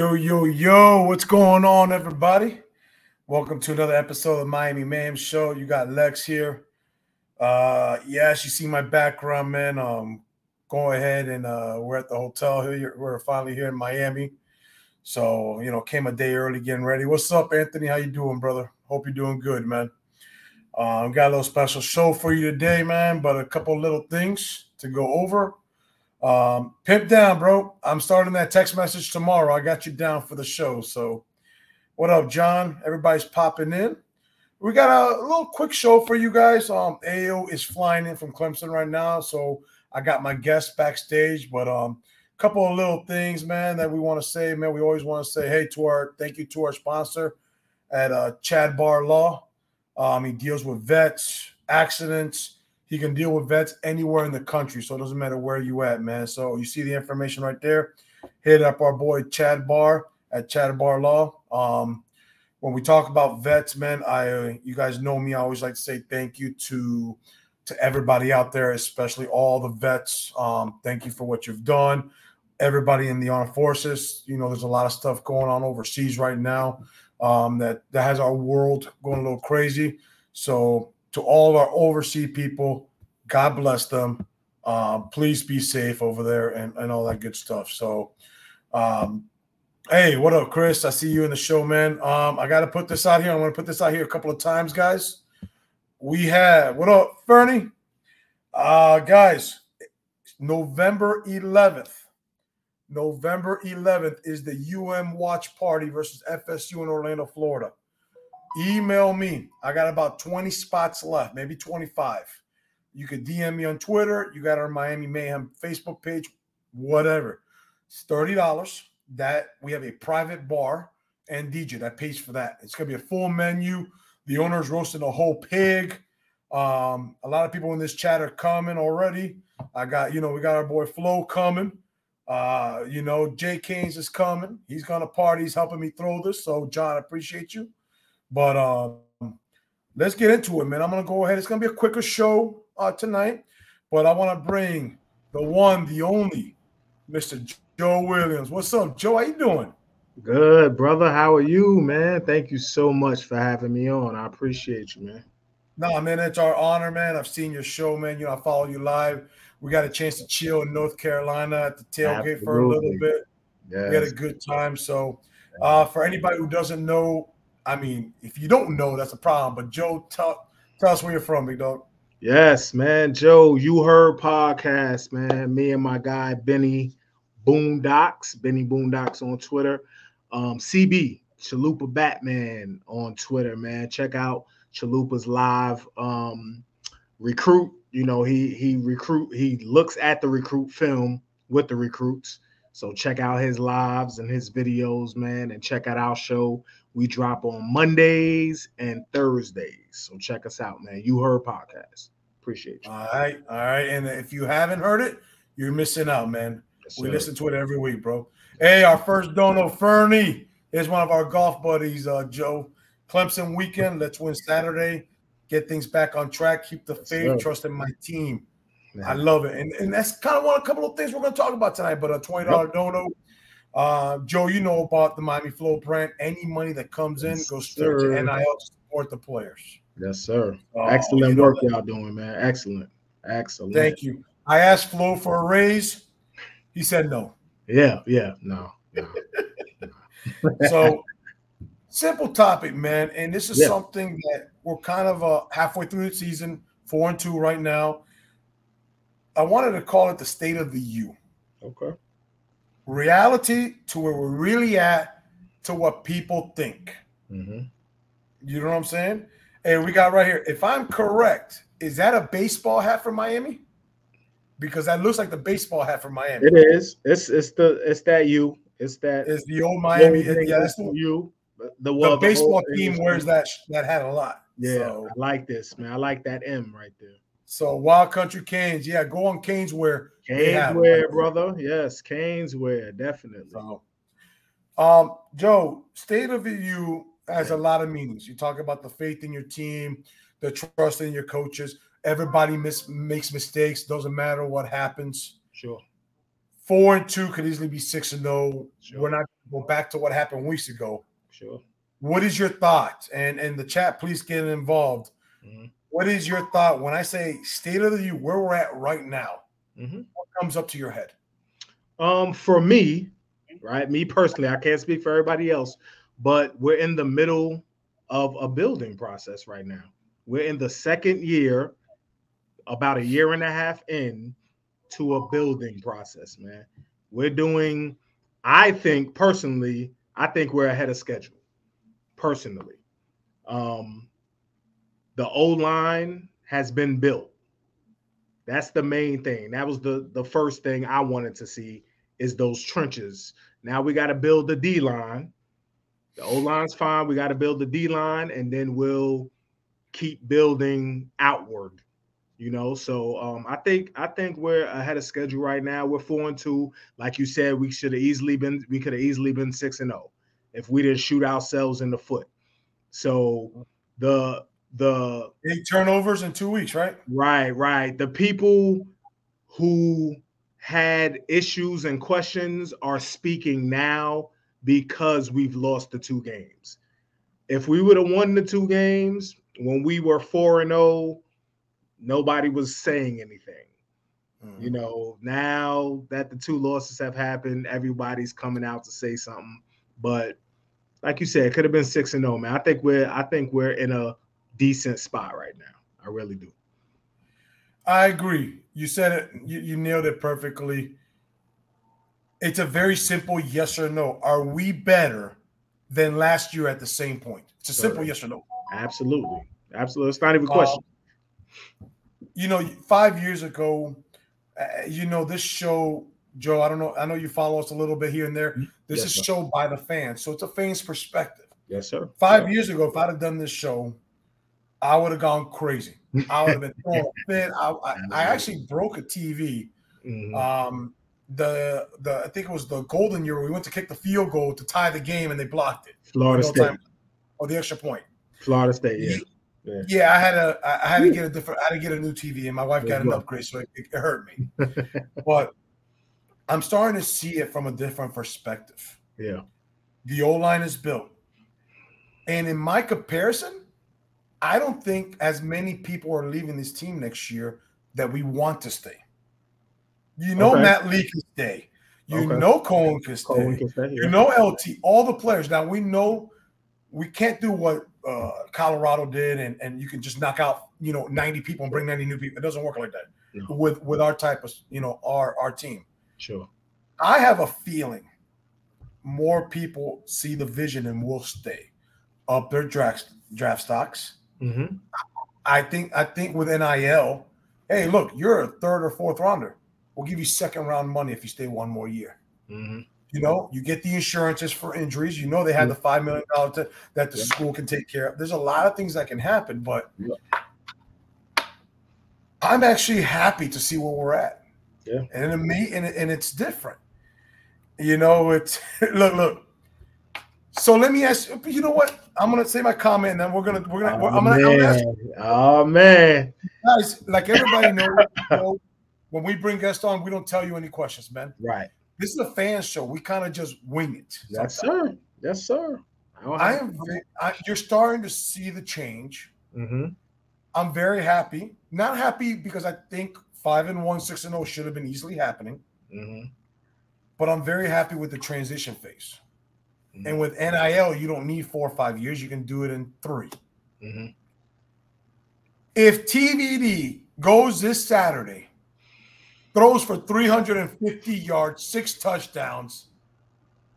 Yo, yo, yo, what's going on, everybody? Welcome to another episode of Miami Mayhem Show. You got Lex here. Uh, yes, you see my background, man. Um, go ahead and uh, we're at the hotel here. We're finally here in Miami. So, you know, came a day early getting ready. What's up, Anthony? How you doing, brother? Hope you're doing good, man. Um, got a little special show for you today, man, but a couple little things to go over. Um, pimp down, bro. I'm starting that text message tomorrow. I got you down for the show. So, what up, John? Everybody's popping in. We got a, little quick show for you guys. Um, AO is flying in from Clemson right now, so I got my guest backstage. But um, a couple of little things, man, that we want to say, man. We always want to say, hey, to our thank you to our sponsor at uh, Chad Bar Law. Um, he deals with vets, accidents he can deal with vets anywhere in the country, so it doesn't matter where you at, man. So you see the information right there. Hit up our boy Chad Bar at Chad Bar Law. Um, when we talk about vets, man, I you guys know me. I always like to say thank you to to everybody out there, especially all the vets. Um, thank you for what you've done. Everybody in the armed forces, you know, there's a lot of stuff going on overseas right now um, that that has our world going a little crazy. So to all of our overseas people, God bless them. Um, please be safe over there and, and all that good stuff. So, um, hey, what up, Chris? I see you in the show, man. Um, I got to put this out here. I'm going to put this out here a couple of times, guys. We have what up, Fernie? Uh, guys, November 11th. November 11th is the UM watch party versus FSU in Orlando, Florida email me. I got about 20 spots left, maybe 25. You could DM me on Twitter. You got our Miami Mayhem Facebook page, whatever. It's $30. That we have a private bar and DJ that pays for that. It's gonna be a full menu. The owner's roasting a whole pig. Um, a lot of people in this chat are coming already. I got, you know, we got our boy Flo coming. Uh, you know, Jay Keynes is coming. He's gonna party. He's helping me throw this. So, John, I appreciate you. But um, let's get into it, man. I'm gonna go ahead. It's gonna be a quicker show uh, tonight, but I want to bring the one, the only, Mr. Joe Williams. What's up, Joe? How you doing? Good, brother. How are you, man? Thank you so much for having me on. I appreciate you, man. No, man, it's our honor, man. I've seen your show, man. You know, I follow you live. We got a chance to chill in North Carolina at the tailgate Absolutely. for a little bit. Yes. We had a good time. So, uh, for anybody who doesn't know, I mean, if you don't know, that's a problem. But Joe, tell tell us where you're from, big dog. Yes, man. Joe, UHeard podcast, man. Me and my guy Benny Boondocks, Benny Boondocks on Twitter. Um, CB Chalupa Batman on Twitter, man. Check out Chalupa's live um, recruit. You know, he he recruit he looks at the recruit film with the recruits. So check out his lives and his videos, man, and check out our show we drop on Mondays and Thursdays. So check us out, man. UHeard podcast. Appreciate you. All right. All right. And if you haven't heard it, you're missing out, man. Yes, we listen to it every week, bro. Hey, our first dono, Fernie, is one of our golf buddies, uh, Joe. Clemson weekend. Let's win Saturday. Get things back on track. Keep the faith. Yes, trust in my team. Man. I love it. And, and that's kind of one a couple of things we're going to talk about tonight. But a $20 yep. dono uh, Joe, you know about the Miami Flo brand. Any money that comes in goes straight sir. to NIL to support the players. Yes, sir. Uh, Excellent work y'all doing, man. Excellent. Excellent. Thank you. I asked Flo for a raise. He said no. Yeah, yeah, no. no. so simple topic, man. And this is yeah. something that we're kind of uh, halfway through the season, four and two right now. I wanted to call it the state of the U. Okay reality to where we're really at to what people think. Mm-hmm. You know what I'm saying? Hey, we got right here. If I'm correct, is that a baseball hat for Miami? Because that looks like the baseball hat for Miami. It is. It's it's the it's that you. It's that. It's the old Miami. It, yeah, that's the you. The, the, the baseball team wears that that hat a lot. Yeah, so. I like this man. I like that M right there. So Wild Country Canes, yeah, go on Canes wear. Canes wear, brother. Yes, Canes wear, definitely. So, um, Joe, state of the you has a lot of meanings. You talk about the faith in your team, the trust in your coaches. Everybody miss, makes mistakes. Doesn't matter what happens. Sure. four and two could easily be six and no. Sure. We're not going to go back to what happened weeks ago. Sure. What is your thought? And and the chat, please get involved. Mhm. What is your thought when I say state of the U, where we're at right now? Mhm. What comes up to your head? Um, for me, right, me personally, I can't speak for everybody else, but we're in the middle of a building process right now. We're in the second year, about a year and a half in to a building process, man. We're doing, I think personally, I think we're ahead of schedule. Personally. Um, the O line has been built. That's the main thing. That was the the first thing I wanted to see is those trenches. Now we got to build the D line. The O line's fine. We got to build the D line, and then we'll keep building outward. You know, so um, I think I think we're ahead of schedule right now. We're four and two. Like you said, we should have easily been. We could have easily been six and zero if we didn't shoot ourselves in the foot. So the the Eight turnovers in two weeks, right? Right, right. The people who had issues and questions are speaking now because we've lost the two games. If we would have won the two games when we were 4 and 0, nobody was saying anything. Mm-hmm. You know, now that the two losses have happened, everybody's coming out to say something. But like you said, it could have been 6 and 0, man. I think we're I think we're in a decent spot right now. I really do. I agree. You said it. You, you nailed it perfectly. It's a very simple yes or no. Are we better than last year at the same point? It's a simple yes or no. Absolutely. Absolutely. It's not even a Uh, question. You know, five years ago, uh, you know, this show, Joe, I don't know. I know you follow us a little bit here and there. This Yes, is sir. show by the fans. So it's a fan's perspective. yes, sir. Five years ago, if I'd have done this show, I would have gone crazy. I would have been throwing a fit. I, I, I actually broke a TV. Mhm. Um, the the I think it was the golden year. We went to kick the field goal to tie the game, and they blocked it. Florida State. time- or the extra point. Florida State. Yeah. Yeah, I had a I had to get a different. I had to get a new TV, and my wife got an upgrade, so it, it hurt me. but I'm starting to see it from a different perspective. Yeah. The O line is built, and in my comparison, I don't think as many people are leaving this team next year that we want to stay. You know, Okay. Matt Lee can stay. You Okay. know, Cohen can stay. Cohen can stay, You know, LT, all the players. Now we know we can't do what uh, Colorado did, and, and you can just knock out you know 90 people and bring 90 new people. It doesn't work like that No. with with our type of you know our our team. Sure. I have a feeling more people see the vision and will stay up their draft draft stocks. Mm-hmm. I think I think with NIL, hey, look, you're a third or fourth rounder. We'll give you second round money if you stay one more year. Mm-hmm. You know, you get the insurances for injuries. You know, they have the five million dollars that the Yeah. school can take care of. There's a lot of things that can happen, but Yeah. I'm actually happy to see where we're at. Yeah. and in me, and, and it's different. You know, it's look, look. So let me ask you. You know what? I'm gonna say my comment, and then we're gonna we're gonna. Oh, I'm gonna, gonna ask man. oh man. guys. Like everybody knows, you know, when we bring guests on, we don't tell you any questions, man. Right. This is a fan show. We kind of just wing it. Yes, sometimes. sir. Yes, sir. don't I am. I, you're starting to see the change. Mhm. I'm very happy. Not happy because I think five and one, six and zero should have been easily happening, Mhm. but I'm very happy with the transition phase. Mhm. And with NIL, you don't need four or five years. You can do it in three. Mhm. If TVD goes this Saturday, throws for 350 yards, six touchdowns,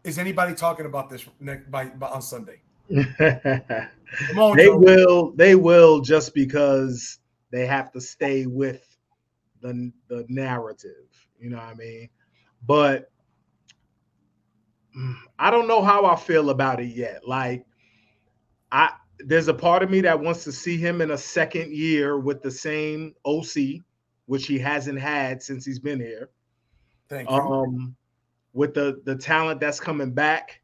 is anybody talking about this next by, by on Sunday? Come on, they Joe. will. They will just because they have to stay with the the narrative. You know what I mean? But I don't know how I feel about it yet. Like I there's a part of me that wants to see him in a second year with the same OC, which he hasn't had since he's been here. Thank you. Um, with the the talent that's coming back,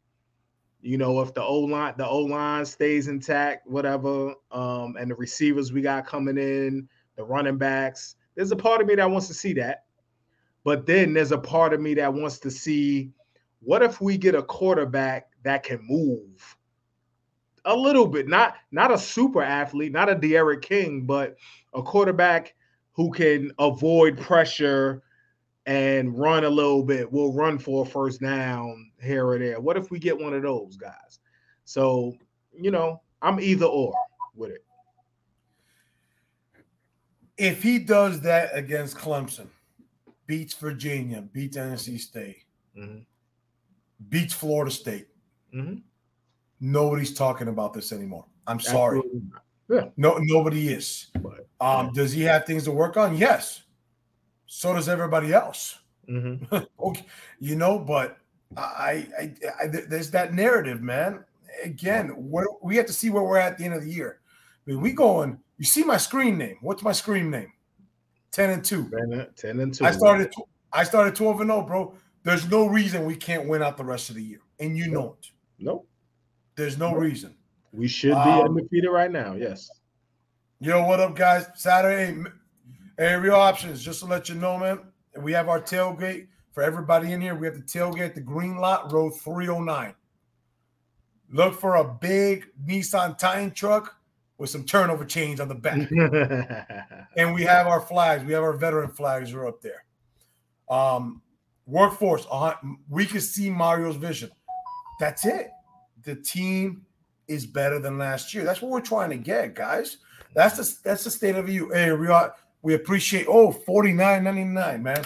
you know, if the O line the O line stays intact, whatever, um, and the receivers we got coming in, the running backs, there's a part of me that wants to see that. But then there's a part of me that wants to see what if we get a quarterback that can move a little bit, not not a super athlete, not a D'Eriq King, but a quarterback who can avoid pressure and run a little bit. We'll run for a first down here or there. What if we get one of those guys? So, you know, I'm either or with it. If he does that against Clemson, beats Virginia, beats NC State, mm-hmm. Beats Florida State, mm-hmm. nobody's talking about this anymore. I'm sorry. Yeah. No, nobody is. But, um, yeah. Does he have things to work on? Yes. So does everybody else. Mm-hmm. okay, you know, but I, I, I, there's that narrative, man. Again, we have to see where we're at, at the end of the year. I mean, we going. You see my screen name? What's my screen name? Ten and two. 10 and two. I started. I started twelve and zero, bro. There's no reason we can't win out the rest of the year, and you know it. Nope. There's no nope. reason. We should be um, undefeated right now. Yes. Yo, what up, guys? Saturday, hey, real options. Just to let you know, man, we have our tailgate for everybody in here. We have the tailgate the Green Lot, row 309. Look for a big Nissan Titan truck with some turnover chains on the back. and we have our flags. We have our veteran flags are up there. Um, workforce, uh, we can see Mario's vision. That's it. The team is better than last year. That's what we're trying to get, guys. That's the that's the state of you. Hey, we are we appreciate oh 49.99, man.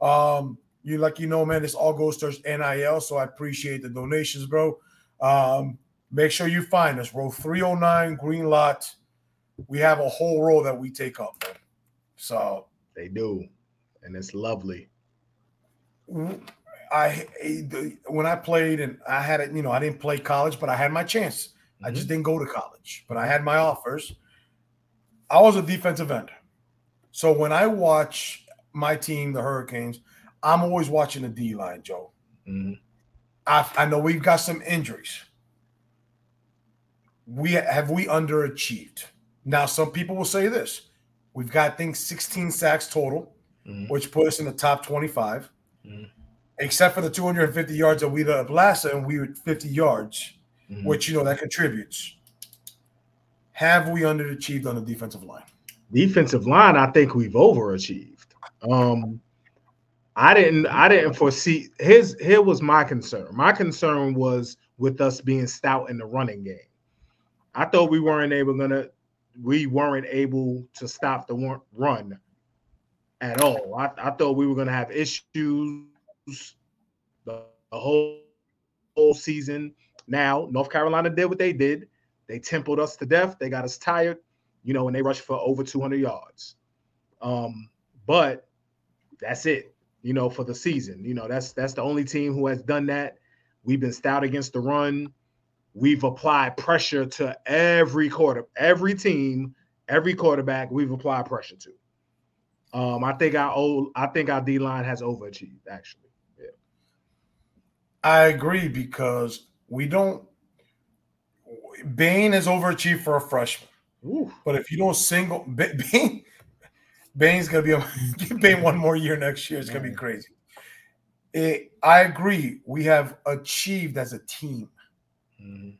Um, you like you know, man, this all goes towards NIL, so I appreciate the donations, bro. Um, make sure you find us, row 309, green lot. We have a whole row that we take up, man. So they do, and it's lovely. I when I played and I had it, you know, I didn't play college, but I had my chance. Mm-hmm. I just didn't go to college, but I had my offers. I was a defensive end. So when I watch my team, the Hurricanes, I'm always watching the D line, Joe. Mm-hmm. I, I know we've got some injuries. We have we underachieved. Now, some people will say this: we've got I think 16 sacks total, mm-hmm. which put us in the top 25. Mm-hmm. Except for the 250 yards that we did up last, and we were 50 yards, mm-hmm. which you know that contributes. Have we underachieved on the defensive line? defensive line, I think we've overachieved. Um, I didn't I didn't foresee his here was my concern. My concern was with us being stout in the running game. I thought we weren't able gonna we weren't able to stop the run at all. I, I thought we were gonna have issues the, the whole whole season. Now North Carolina did what they did. They templed us to death. They got us tired you know, and they rushed for over 200 yards. Um, but that's it, you know, for the season. You know, that's that's the only team who has done that. We've been stout against the run. We've applied pressure to every quarter, every team, every quarterback. We've applied pressure to. Um, I think our old, I think our D line has overachieved. Actually, yeah. I agree because we don't. Bain is overachieved for a freshman. Ooh. But if you don't single Bain, Bain's gonna be a, Bain one more year next year. It's gonna be crazy. It, I agree. We have achieved as a team. Mm-hmm.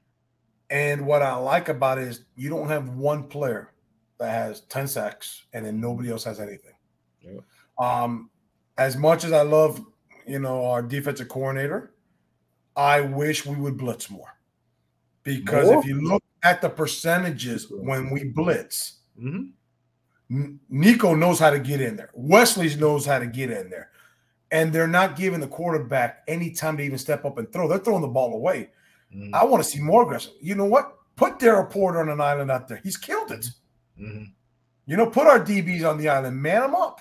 And what I like about it is you don't have one player that has 10 sacks and then nobody else has anything. Yeah. Um, as much as I love, you know, our defensive coordinator, I wish we would blitz more. Because more? if you look at the percentages when we blitz. Mm-hmm. Nico knows how to get in there. Wesley knows how to get in there. And they're not giving the quarterback any time to even step up and throw. They're throwing the ball away. Mm-hmm. I want to see more aggressive. You know what? Put Daryl Porter on an island out there. He's killed it. Mm-hmm. You know, put our DBs on the island, man them up.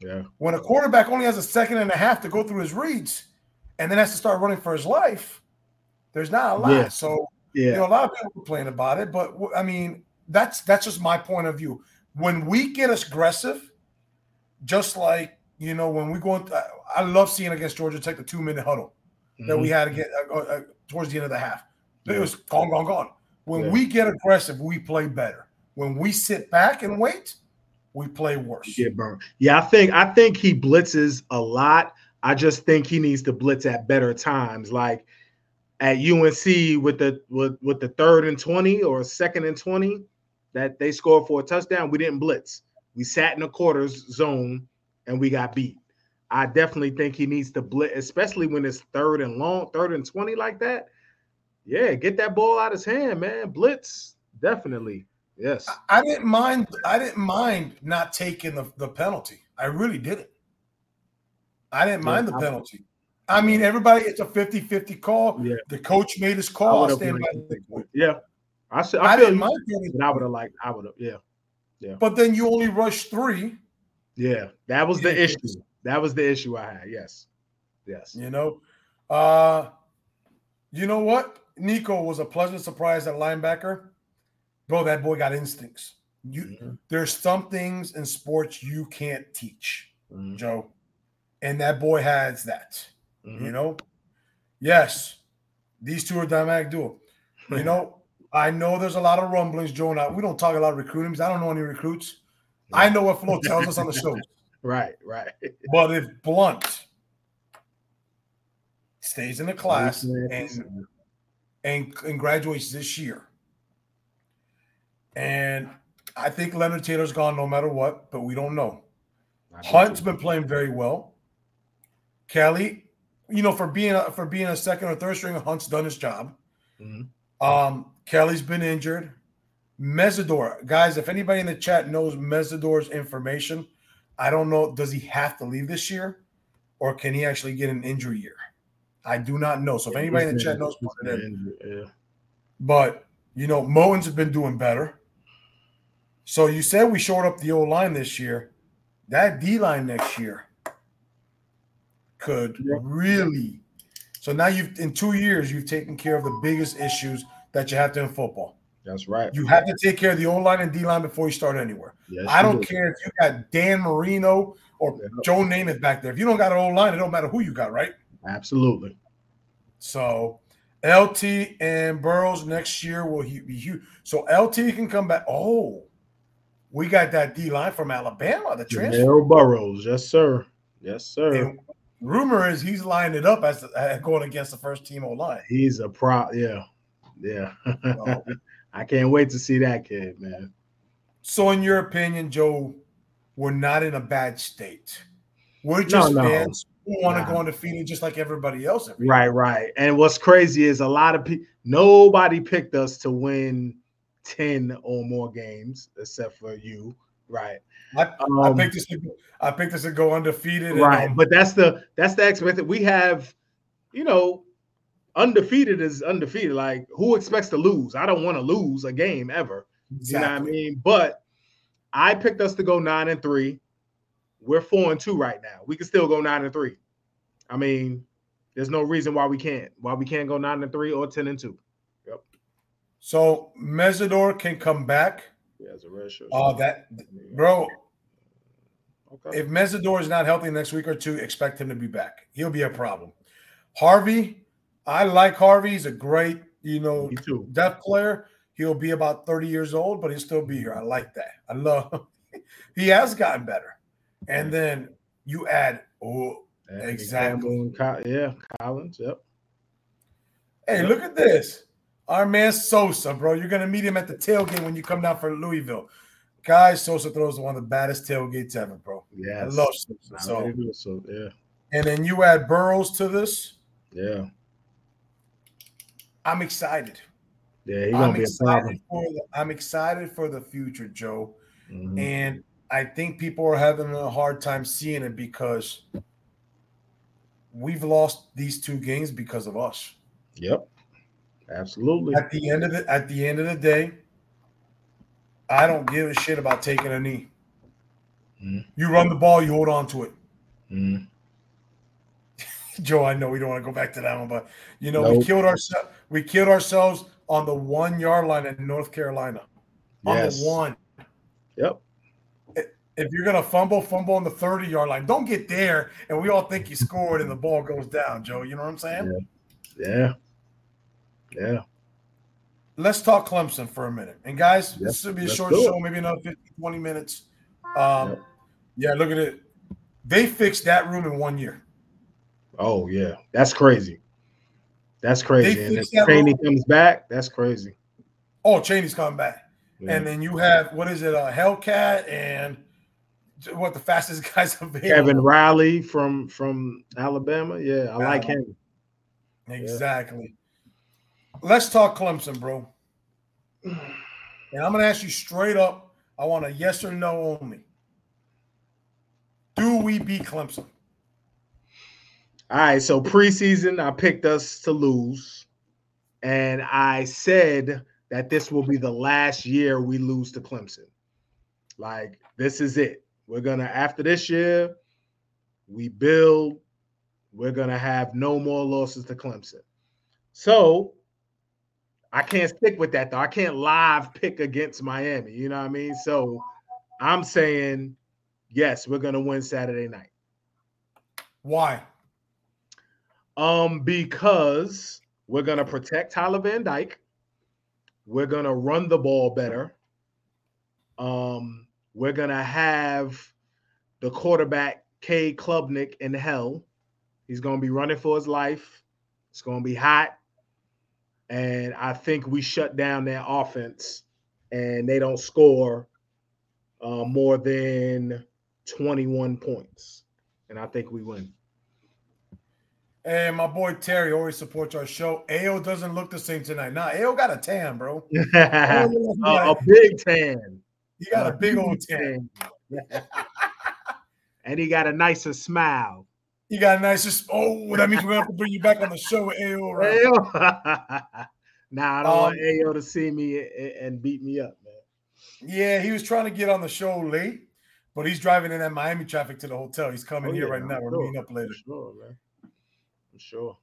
Yeah. When a quarterback only has a second and a half to go through his reads and then has to start running for his life, there's not a lot. Yeah. So yeah. You know, a lot of people complain about it, but I mean, that's that's just my point of view. When we get aggressive, just like you know, when we go, into, I love seeing against Georgia Tech the two minute huddle mm-hmm. that we mm-hmm. had to get uh, uh, towards the end of the half. It was gone, gone, gone. When yeah. we get aggressive, we play better. When we sit back and wait, we play worse. Get burned. Yeah, I think I think he blitzes a lot. I just think he needs to blitz at better times, like at UNC with the with, with the third and 20 or second and 20 that they scored for a touchdown. We didn't blitz. We sat in the quarters zone and we got beat. I definitely think he needs to blitz, especially when it's third and long, third and 20 like that. Yeah, get that ball out of his hand, man. Blitz, definitely. Yes. I didn't mind. I didn't mind not taking the, the penalty. I really didn't. I didn't mind the penalty. I mean, everybody, it's a 50 50 call. Yeah. The coach made his call. I stand by the Yeah. I, said, I, I didn't mind. But I would have liked, I would have, yeah. Yeah. But then you only rush three. Yeah. That was the issue. That was the issue I had. Yes. Yes. You know, uh, you know what? Nico was a pleasant surprise at linebacker. Bro, that boy got instincts. You mm-hmm. there's some things in sports you can't teach, mm-hmm. Joe. And that boy has that. Mm-hmm. You know? Yes, these two are dynamic duo. You know, I know there's a lot of rumblings, Joe. Now we don't talk a lot of recruiting because I don't know any recruits. I know what Flo tells us on the show. Right, right. But if Blunt stays in the class and, and, and graduates this year, and I think Leonard Taylor's gone no matter what, but we don't know. Hunt's been playing very well. Kelly, you know, for being a, for being a second or third string, Hunt's done his job. Mm-hmm. Um, Kelly's been injured. Mesidor, guys, if anybody in the chat knows Mesidor's information, I don't know. Does he have to leave this year, or can he actually get an injury year? I do not know. So if anybody in the chat knows, put it in. But you know, Moen's has been doing better. So you said we showed up the old line this year. That D line next year could yeah. really. So now you've in two years you've taken care of the biggest issues that you have to in football. That's right. You have to take care of the O line and D line before you start anywhere. Yes, I don't care if you got Dan Marino or yeah. Joe Namath back there. If you don't got an O line, it don't matter who you got, right? Absolutely. So LT and Burrows next year will be huge. So LT can come back. Oh, we got that D line from Alabama, the transfer. Burrows, yes, sir. Yes, sir. And rumor is he's lined it up as the, going against the first team O line. He's a pro, yeah, yeah. I can't wait to see that kid, man. So, in your opinion, Joe, we're not in a bad state. We're just no, no. fans who want to nah. go undefeated just like everybody else. Every right, right. And what's crazy is a lot of people, nobody picked us to win 10 or more games except for you. Right. I, um, I picked this. To, I picked this to go undefeated. Right, and, um, but that's the that's the expected. We have, you know, undefeated is undefeated. Like, who expects to lose? I don't want to lose a game ever. Exactly. You know what I mean? But I picked us to go nine and three. We're four and two right now. We can still go nine and three. I mean, there's no reason why we can't. Why we can't go nine and three or ten and two. So Mesidor can come back. Yeah, as a red shirt. Oh, uh, that bro. Okay. If Mesidor is not healthy next week or two, expect him to be back. He'll be a problem. Harvey, I like Harvey. He's a great, you know, deaf player. He'll be about 30 years old, but he'll still be here. I like that. I love he has gotten better. And then you add oh exactly. yeah, Collins. Yep. Hey, yep. look at this. Our man Sosa, bro. You're gonna meet him at the tailgate when you come down for Louisville. Guys, Sosa throws one of the baddest tailgates ever, bro. Yeah, I love Sosa. So, so yeah. And then you add Burrows to this. Yeah. I'm excited. Yeah, he's gonna I'm be a problem. The, I'm excited for the future, Joe. Mm-hmm. And I think people are having a hard time seeing it because we've lost these two games because of us. Yep. Absolutely. At the end of the at the end of the day, I don't give a shit about taking a knee. Mm-hmm. You run the ball, you hold on to it. Mm-hmm. Joe, I know we don't want to go back to that one, but you know, nope. we killed ourselves. We killed ourselves on the one yard line in North Carolina. On yes. the one. Yep. If you're gonna fumble, fumble on the 30 yard line. Don't get there, and we all think you scored, and the ball goes down, Joe. You know what I'm saying? Yeah. Yeah. Yeah. Let's talk Clemson for a minute. And guys, yep. this will be a Let's short show, maybe another 50, 20 minutes. Um, yep. yeah, look at it. They fixed that room in one year. Oh yeah, that's crazy. That's crazy. And if Chaney comes back, that's crazy. Oh, Chaney's coming back. Yeah. And then you have what is it, a uh, Hellcat and what the fastest guys available. Kevin Riley from from Alabama. Yeah, I like him. Exactly. Let's talk Clemson, bro. And I'm gonna ask you straight up. I want a yes or no only. Do we beat Clemson? All right, so preseason, I picked us to lose, and I said that this will be the last year we lose to Clemson. Like, this is it. We're gonna after this year, we build. We're gonna have no more losses to Clemson. So I can't stick with that though. I can't live pick against Miami. You know what I mean? So I'm saying yes, we're gonna win Saturday night. Why? Um, because we're gonna protect Tyler Van Dyke. We're gonna run the ball better. Um, we're gonna have the quarterback K Klubnik in hell. He's gonna be running for his life. It's gonna be hot, and I think we shut down their offense, and they don't score uh, more than 21 points, and I think we win. Hey, my boy Terry always supports our show. AO doesn't look the same tonight. Nah, AO got a tan, bro. uh, a big tan. He got a big old tan. and he got a nicer smile. He got a nice. Just, Oh, that means we're gonna have to bring you back on the show with AO. Right? AO. nah, I don't um, want AO to see me and beat me up, man. Yeah, he was trying to get on the show late, but he's driving in that Miami traffic to the hotel. He's coming oh, here yeah, right now. We're meeting up later. For sure, man. For sure.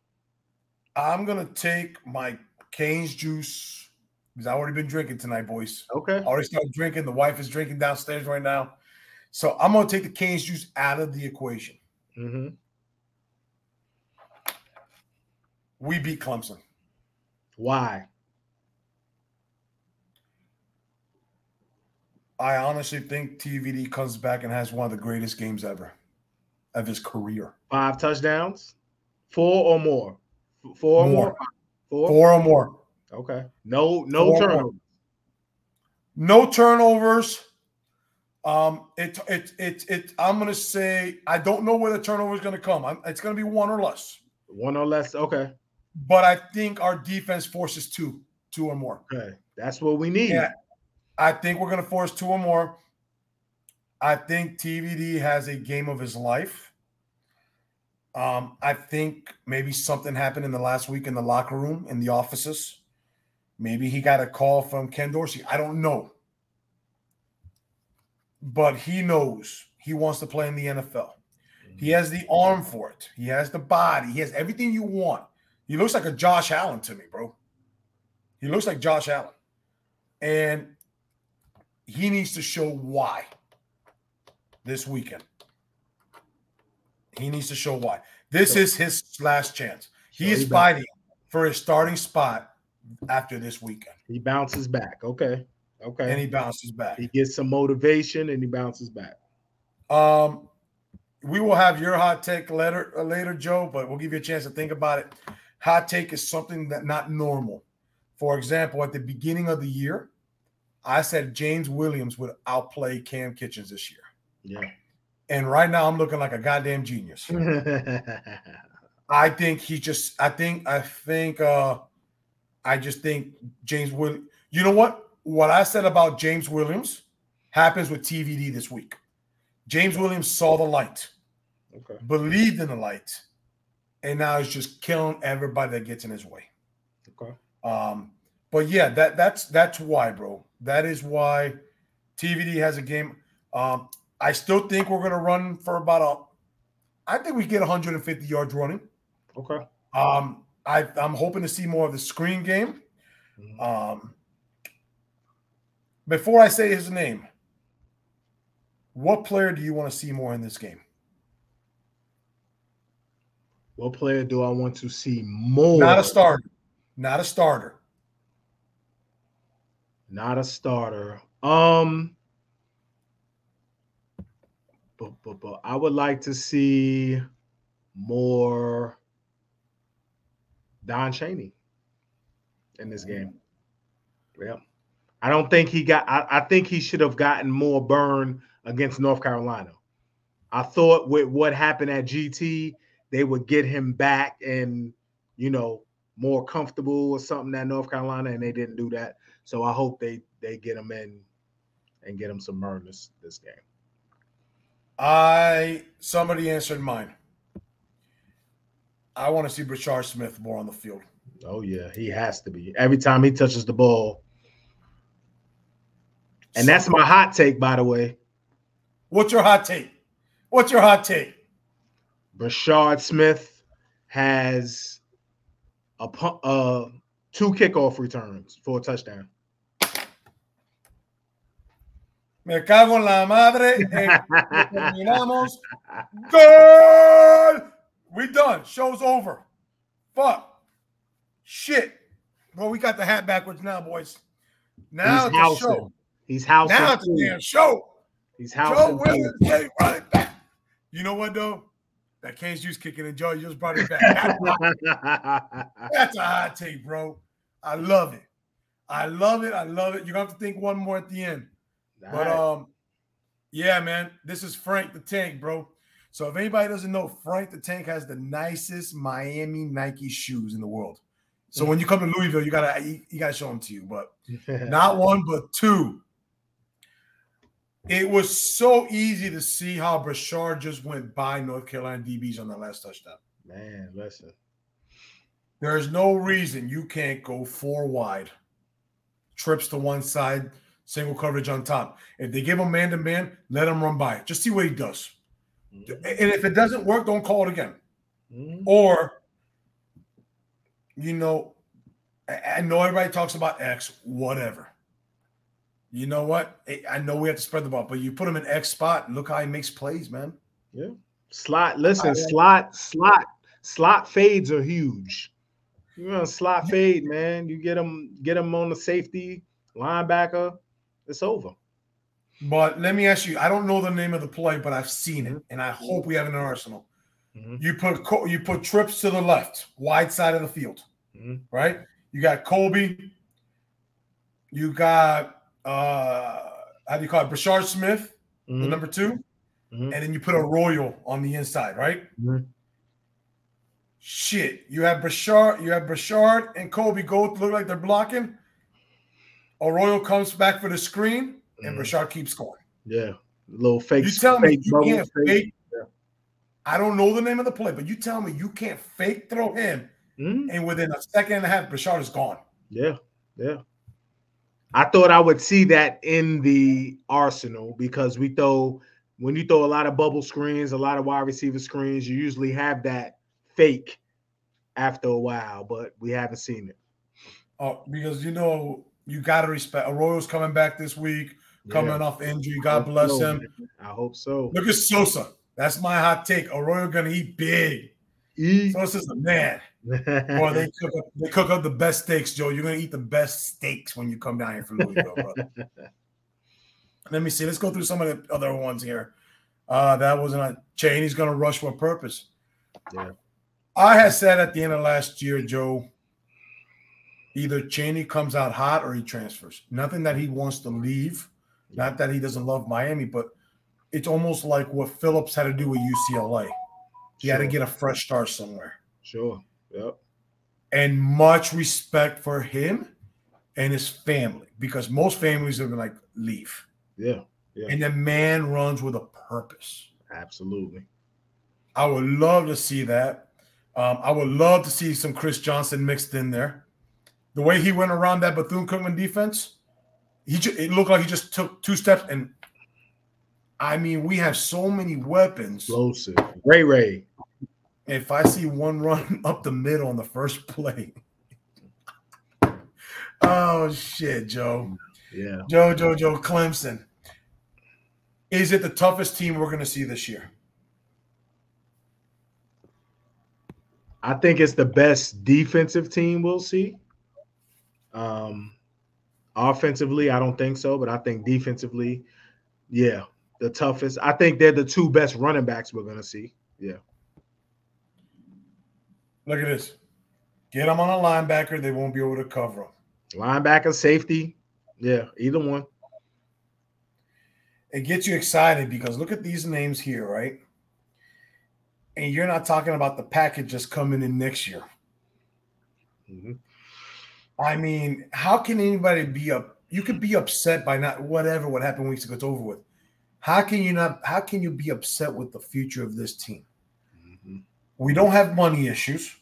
I'm gonna take my Cane's juice because I already been drinking tonight, boys. Okay. I already started drinking. The wife is drinking downstairs right now. So I'm gonna take the Cane's juice out of the equation. Mm-hmm. We beat Clemson. Why? I honestly think TVD comes back and has one of the greatest games ever of his career. Five touchdowns, four or more, four or more, more. Four? four or more. Okay. No, no turnovers. No turnovers. Um, it, it, it, it, I'm gonna say I don't know where the turnover is gonna come. I'm, it's gonna be one or less. One or less. Okay. But I think our defense forces two, two or more. Okay, that's what we need. Yeah, I think we're gonna force two or more. I think TVD has a game of his life. Um, I think maybe something happened in the last week in the locker room, in the offices. Maybe he got a call from Ken Dorsey. I don't know. But he knows he wants to play in the NFL. He has the arm for it. He has the body. He has everything you want. He looks like a Josh Allen to me, bro. He looks like Josh Allen. And he needs to show why this weekend. He needs to show why. This so, is his last chance. He is fighting for his starting spot after this weekend. He bounces back. Okay. Okay. And he bounces back. He gets some motivation and he bounces back. Um, we will have your hot take later, later, Joe, but we'll give you a chance to think about it. Hot take is something that not normal. For example, at the beginning of the year, I said James Williams would outplay Kam Kinchens this year. Yeah. And right now, I'm looking like a goddamn genius. I think he just. I think. I think. uh I just think James Will. You know what? What I said about James Williams happens with TVD this week. James Williams saw the light, okay. believed in the light, and now he's just killing everybody that gets in his way. Okay. Um, but yeah, that that's that's why, bro. That is why TVD has a game. Um, I still think we're gonna run for about a. I think we get 150 yards running. Okay. Um, I, I'm hoping to see more of the screen game. Mm-hmm. Um, before I say his name, what player do you want to see more in this game? What player do I want to see more? Not a starter. Not a starter. Not a starter. Um but, but, but I would like to see more Don Chaney in this game. Yeah. I don't think he got I, I think he should have gotten more burn against North Carolina. I thought with what happened at GT, they would get him back and you know more comfortable or something at North Carolina, and they didn't do that. So I hope they they get him in and get him some burn this this game. I somebody answered mine. I want to see Brashard Smith more on the field. Oh yeah, he has to be. Every time he touches the ball. And that's my hot take, by the way. What's your hot take? What's your hot take? Brashard Smith has a uh, two kickoff returns for a touchdown. Me cago en la madre. terminamos. Good. We done. Show's over. Fuck. Shit. Well, we got the hat backwards now, boys. Now He's it's a show. He's house. Now it's a damn show. He's house. Joe Williams, hey, running back. You know what though? That Canes juice kicking and Joe. Just brought it back. That's a hot take, bro. I love it. I love it. I love it. You're gonna have to think one more at the end. All But um, yeah, man, this is Frank the Tank, bro. So if anybody doesn't know, Frank the Tank has the nicest Miami Nike shoes in the world. So when you come to Louisville, you gotta you, you gotta show them to you. But not one, but two. It was so easy to see how Brashard just went by North Carolina DBs on that last touchdown. man, listen. There's no reason you can't go four wide, trips to one side, single coverage on top. If they give him man to man, let him run by. Just see what he does. And if it doesn't work, don't call it again. Mhm. Or, you know, I know everybody talks about X, whatever. You know what? I- I know we have to spread the ball, but you put him in X spot, look how he makes plays, man. Yeah. Slot, listen, I- slot, slot, slot fades are huge. You know, slot fade, man. You get them, get them on the safety linebacker. It's over. But let me ask you, I don't know the name of the play, but I've seen it, and I hope we have it in our arsenal. Mhm. You put you put trips to the left, wide side of the field, Mhm. right? You got Colbie, you got uh how do you call it? Brashard Smith, the Mhm. number 2 Mhm. and then you put Arroyo on the inside, right? Mhm. Shit, you have Brashard, you have Brashard and Kobe go look like they're blocking. Arroyo comes back for the screen, and Mhm. Brashard keeps going. Yeah, little fake. You tell me you bubble, can't fake- fake. yeah. I don't know the name of the play, but you tell me you can't fake throw him, Mhm. and within a second and a half, Brashard is gone. Yeah, yeah. I thought I would see that in the arsenal because we throw when you throw a lot of bubble screens, a lot of wide receiver screens, you usually have that fake after a while, but we haven't seen it. Oh, because you know you got to respect. Arroyo's coming back this week, coming Yeah. off injury. God bless so, him. man. I hope so. Look at Sosa. That's my hot take. Arroyo gonna eat big. Eat. Sosa's a man. Boy, they cook up, they cook up the best steaks, Joe. You're gonna eat the best steaks when you come down here from Louisville, bro. Let me see. Let's go through some of the other ones here. Uh, that wasn't a Chaney's gonna rush for a purpose. Yeah. I had said at the end of last year, Joe, either Chaney comes out hot or he transfers. Nothing that he wants to leave, not that he doesn't love Miami, but it's almost like what Phillips had to do with UCLA. He had to get a fresh start somewhere Sure. Yep. and much respect for him and his family because most families have been like leave Yeah. Yeah. and the man runs with a purpose Absolutely. i would love to see that um, i would love to see some chris johnson mixed in there the way he went around that bethune-cookman defense he ju- it looked like he just took two steps and i mean we have so many weapons Explosive. Ray Ray. If I see one run up the middle on the first play, oh shit, Joe, Yeah. Joe, Joe, Joe, Clemson. Is it the toughest team we're going to see this year? I think it's the best defensive team we'll see. Um, offensively, I don't think so, but I think defensively, yeah, the toughest. I think they're the two best running backs we're gonna see. Yeah. Look at this. Get them on a linebacker, they won't be able to cover them. Linebacker, safety, yeah, either one. It gets you excited because look at these names here, right? And you're not talking about the package just coming in next year. Mm-hmm. I mean, how can anybody be up? You could be upset by not whatever what happened weeks ago. It's over with. How can you not? How can you be upset with the future of this team? Mm-hmm. We don't have money issues.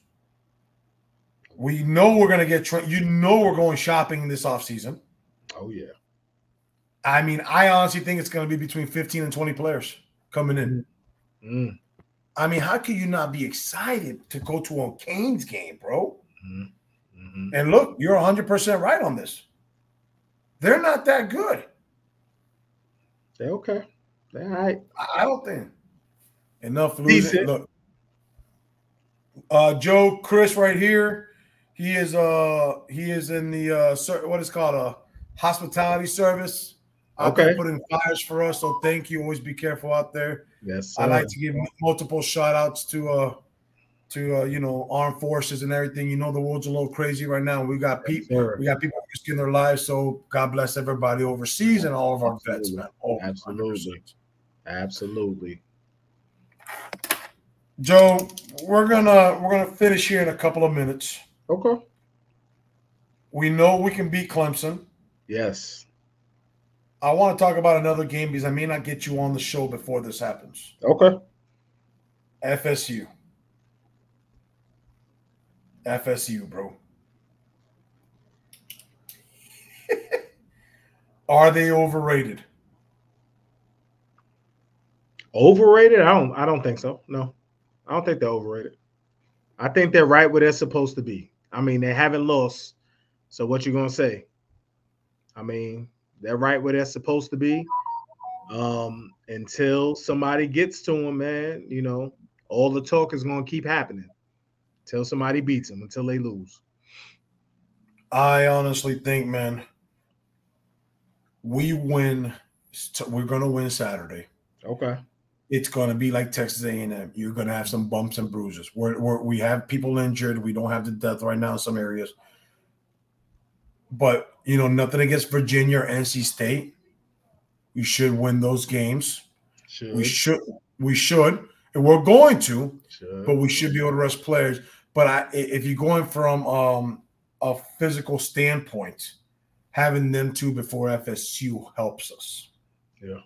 We know we're gonna get. Tra- you know we're going shopping this offseason. Oh yeah. I mean, I honestly think it's going to be between 15 and 20 players coming in. Mm. I mean, how can you not be excited to go to a Canes game, bro? Mm-hmm. And look, you're 100% right on this. They're not that good. They're okay. They're all right. I don't think. Enough losing. Look, uh, Joe Chris right here. He is uh he is in the uh ser- what is called a hospitality service. Okay. putting fires for us. So thank you. Always be careful out there. Yes. I like to give multiple shout outs to uh to uh, you know armed forces and everything. You know the world's a little crazy right now. We got people sir. we got people risking their lives. So God bless everybody overseas and all of our vets, man. All Absolutely. 100%. Absolutely. Joe, we're gonna we're gonna finish here in a couple of minutes. Okay. We know we can beat Clemson. Yes. I want to talk about another game because I may not get you on the show before this happens. Okay. FSU. FSU, bro. Are they overrated? Overrated? I don't. I don't think so. No, I don't think they're overrated. I think they're right where they're supposed to be. I mean, they haven't lost. So what you gonna say? I mean, they're right where they're supposed to be. Um, until somebody gets to them, man. You know, all the talk is gonna keep happening until somebody beats them, until they lose. I honestly think, man, we win. We're gonna win Saturday. Okay. It's gonna be like Texas A&M. You're gonna have some bumps and bruises. We're, we're we have people injured. We don't have the death right now in some areas. But you know, nothing against Virginia or NC State. You should win those games. Should. We should. We should, and we're going to. Should. But we should be able to rest players. But I, if you're going from um, a physical standpoint, having them two before FSU helps us. Yeah.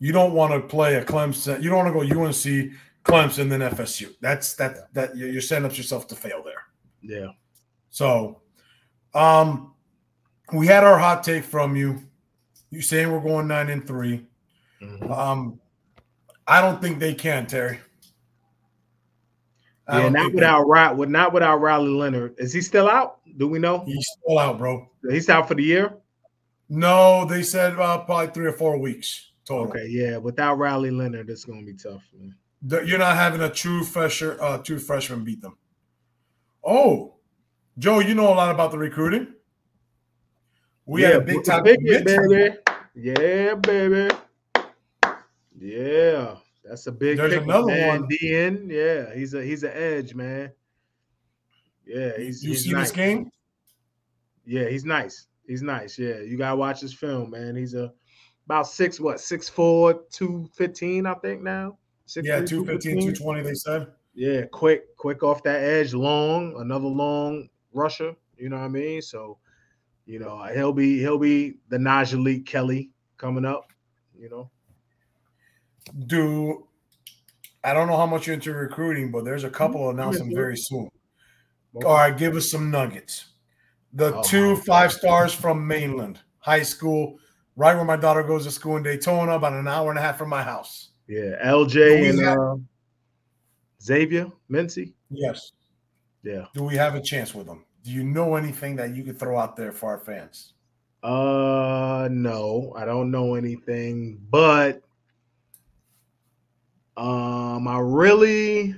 You don't want to play a Clemson. You don't want to go UNC, Clemson, then FSU. That's that that you're setting up yourself to fail there. yeah. So, um, we had our hot take from you. You saying we're going nine and three. Mhm. Um, I don't think they can, Terry. I Yeah, not without. With not without Riley Leonard. Is he still out? Do we know? He's still out, bro. He's out for the year. No, they said uh, probably three or four weeks total. Okay, yeah. Without Riley Leonard, it's gonna be tough. Man. You're not having a true fresher, uh, true freshman beat them. Oh, Joe, you know a lot about the recruiting. We had a big time commit. baby. Yeah, baby. Yeah, that's a big. There's Pickett, another man. one. DN. Yeah, he's a he's an edge, man. Yeah, he's, you he's see nice. this game? Yeah, he's nice. He's nice. Yeah, you gotta watch his film, man. He's a about six, what, six four, two fifteen, I think now. Six, Yeah, 215, 220, they said. Yeah, quick, quick off that edge, long, another long rusher. You know what I mean? So, you know, he'll be he'll be the Najee Kelly coming up. You know, Do I don't know how much you're into recruiting, but there's a couple mm-hmm. announcing very soon. All right, give us some nuggets. The Oh, two five stars from mainland high school, right where my daughter goes to school in Daytona, about an hour and a half from my house. Yeah, LJ and Louisiana- uh, Xavier Mincy. Yes. Yeah. Do we have a chance with them? Do you know anything that you could throw out there for our fans? Uh, no, I don't know anything, but um, I really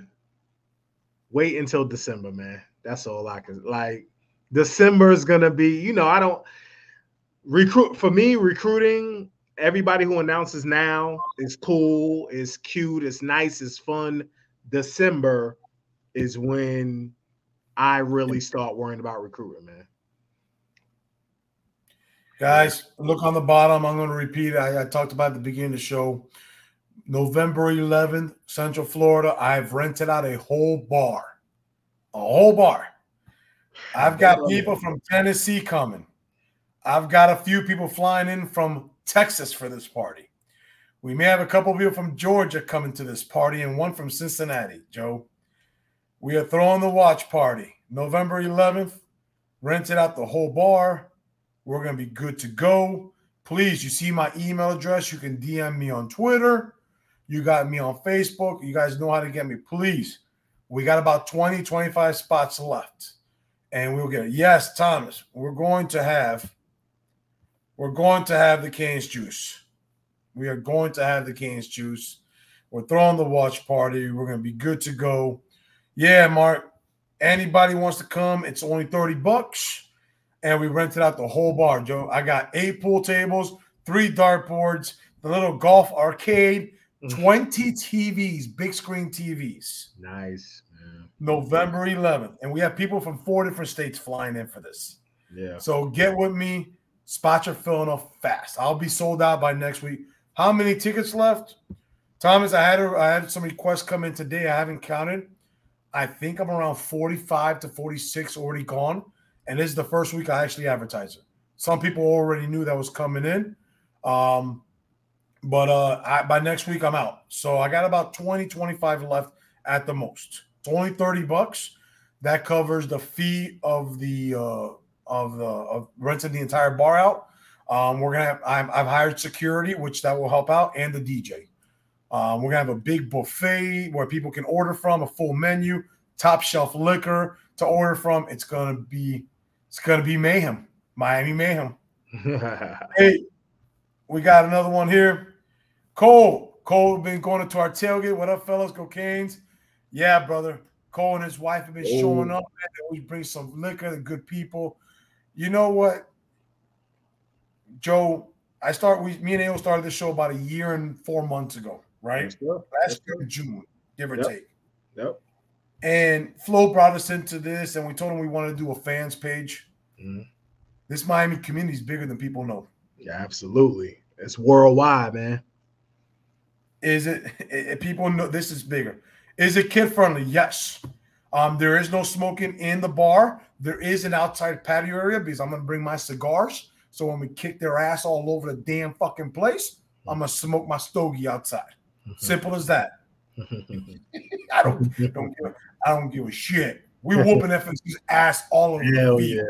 wait until December, man. That's all I can like. December is gonna be, you know, I don't recruit for me. Recruiting everybody who announces now is cool, is cute, is nice, is fun. December is when I really start worrying about recruiting, man. Guys, look on the bottom. I'm going to repeat. I, I talked about at the beginning of the show. November 11th, Central Florida. I've rented out a whole bar, a whole bar. I've got people from Tennessee coming. I've got a few people flying in from Texas for this party. We may have a couple people from Georgia coming to this party and one from Cincinnati, Joe. We are throwing the watch party November 11th. Rented out the whole bar. We're going to be good to go. Please, you see my email address. You can DM me on Twitter. You got me on Facebook. You guys know how to get me. Please, we got about 20, 25 spots left. And we'll get it. Yes, Thomas, we're going to have we're going to have the Canes juice. We are going to have the Canes juice. We're throwing the watch party. We're going to be good to go. Yeah, Mark. Anybody wants to come? It's only 30 bucks. And we rented out the whole bar, Joe. I got eight pool tables, three dartboards, the little golf arcade, mm. 20 TVs, big screen TVs. Nice. Man. November 11th. And we have people from four different states flying in for this. Yeah. So get with me. Spots are filling up fast. I'll be sold out by next week. How many tickets left? Thomas, I had a, I had some requests come in today. I haven't counted. I think I'm around 45 to 46 already gone. And this is the first week I actually advertise it. Some people already knew that was coming in. Um, but uh, I, by next week, I'm out. So I got about 20, 25 left at the most. It's only 30 bucks. That covers the fee of the uh, of the of renting the entire bar out. Um, we're gonna have I'm, I've hired security, which that will help out, and the DJ. Um, we're gonna have a big buffet where people can order from, a full menu, top shelf liquor to order from. It's gonna be it's gonna be mayhem, Miami mayhem. hey, we got another one here. Cole, Cole been going to our tailgate. What up, fellas? Go Canes. Yeah, brother. Cole and his wife have been showing up. Man. always bring some liquor, good people you know what, Joe? I start. We, me and Ayo started this show about a year and four months ago, right? Last year June, give or yep. take. Yep. And Flo brought us into this, and we told him we wanted to do a fans page. Mm-hmm. This Miami community is bigger than people know. Yeah, absolutely. It's worldwide, man. Is it, it? People know this is bigger. Is it kid friendly? Yes. Um, there is no smoking in the bar. There is an outside patio area because I'm gonna bring my cigars. So when we kick their ass all over the damn fucking place, I'm gonna smoke my stogie outside. Simple as that. I don't don't give a, I don't give a shit. We whooping FNC's ass all over Hell the field.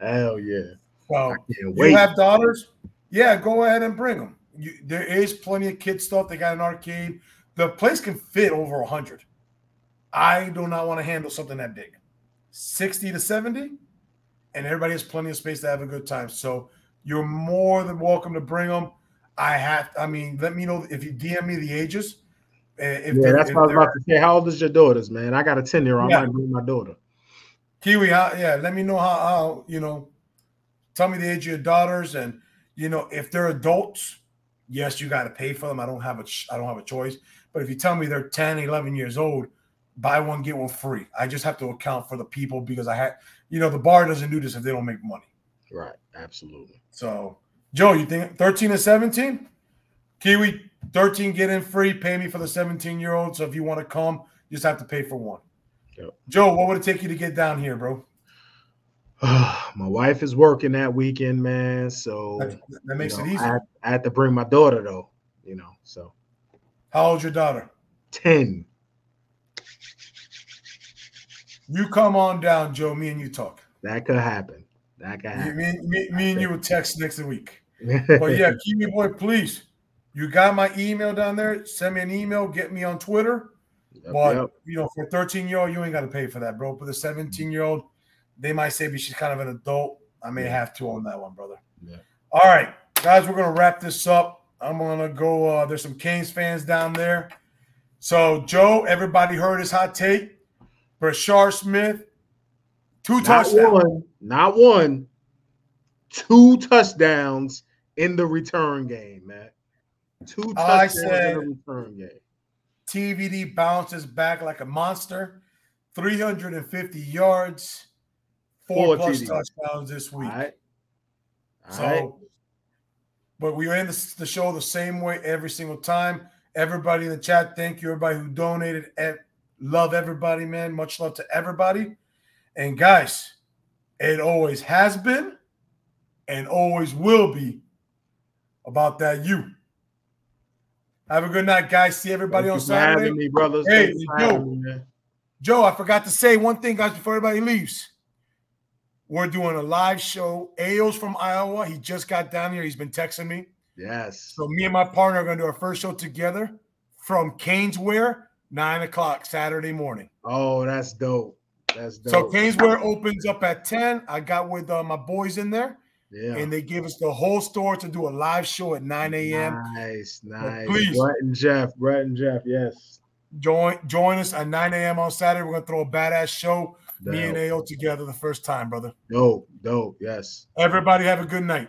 yeah. Hell yeah. So you have daughters? Yeah, go ahead and bring them. You, there is plenty of kid stuff. They got an arcade. The place can fit over a hundred. I do not want to handle something that big. 60 to 70, and everybody has plenty of space to have a good time. So you're more than welcome to bring them. I have, I mean, let me know if you DM me the ages. Eh, if yeah, that's what I was about to say. How old is your daughters, man? I got a 10 year old. I might bring my daughter. Kiwi, how, yeah, let me know how, how, you know, tell me the age of your daughters. And, you know, if they're adults, yes, you got to pay for them. I don't have a, I don't have a choice. But if you tell me they're 10, 11 years old, buy one get one free. I just have to account for the people because I had, you know, the bar doesn't do this if they don't make money. Right. Absolutely. So, Joe, you think 13 and 17? Kiwi, 13 get in free. Pay me for the 17 year old. So if you want to come, you just have to pay for one. Yep. Joe, what would it take you to get down here, bro? my wife is working that weekend, man. So that, that makes know, it easy. I, I had to bring my daughter though, you know. So how old's your daughter? 10. You come on down, Joe. Me and you talk. That could happen. That could happen. Me, me, me and you will text next week. but yeah, Kiwi boy, please. You got my email down there. Send me an email. Get me on Twitter. Yep, but yep. you know, for 13 year old, you ain't got to pay for that, bro. For the 17 year old, they might say but she's kind of an adult. I may yeah. have to on that one, brother. Yeah. All right, guys, we're gonna wrap this up. I'm gonna go. Uh, there's some Canes fans down there. So, Joe, everybody heard his hot take. Brashard Smith, two not touchdowns. One, not one, two touchdowns in the return game, man. Two touchdowns said- in the return game. TVD bounces back like a monster. 350 yards, four, Four plus TDs. touchdowns this week. right. All So, right. but we end the, the show the same way every single time. Everybody in the chat, thank you. Everybody who donated, Eh, love everybody, man. Much love to everybody. And guys, it always has been and always will be about that you. Have a good night, guys. See everybody Thank on you for having Saturday. me, brothers. Hey, Thank you for yo. having me. Joe, I forgot to say one thing, guys, before everybody leaves. We're doing a live show. Ao's from Iowa. He just got down here. He's been texting me. Yes. So me and my partner are going to do our first show together from Canesware, nine o'clock Saturday morning. Oh, that's dope. That's dope. So Canesware opens up at ten. I got with uh, my boys in there, yeah. and they gave us the whole store to do a live show at nine a.m. Nice, nice. please. Brett and Jeff. Brett and Jeff. Yes. Join join us at nine a.m. on Saturday. We're to throw a badass show. Me and Dope. Ao together the first time, brother. Dope. Dope. Yes. Everybody have a good night.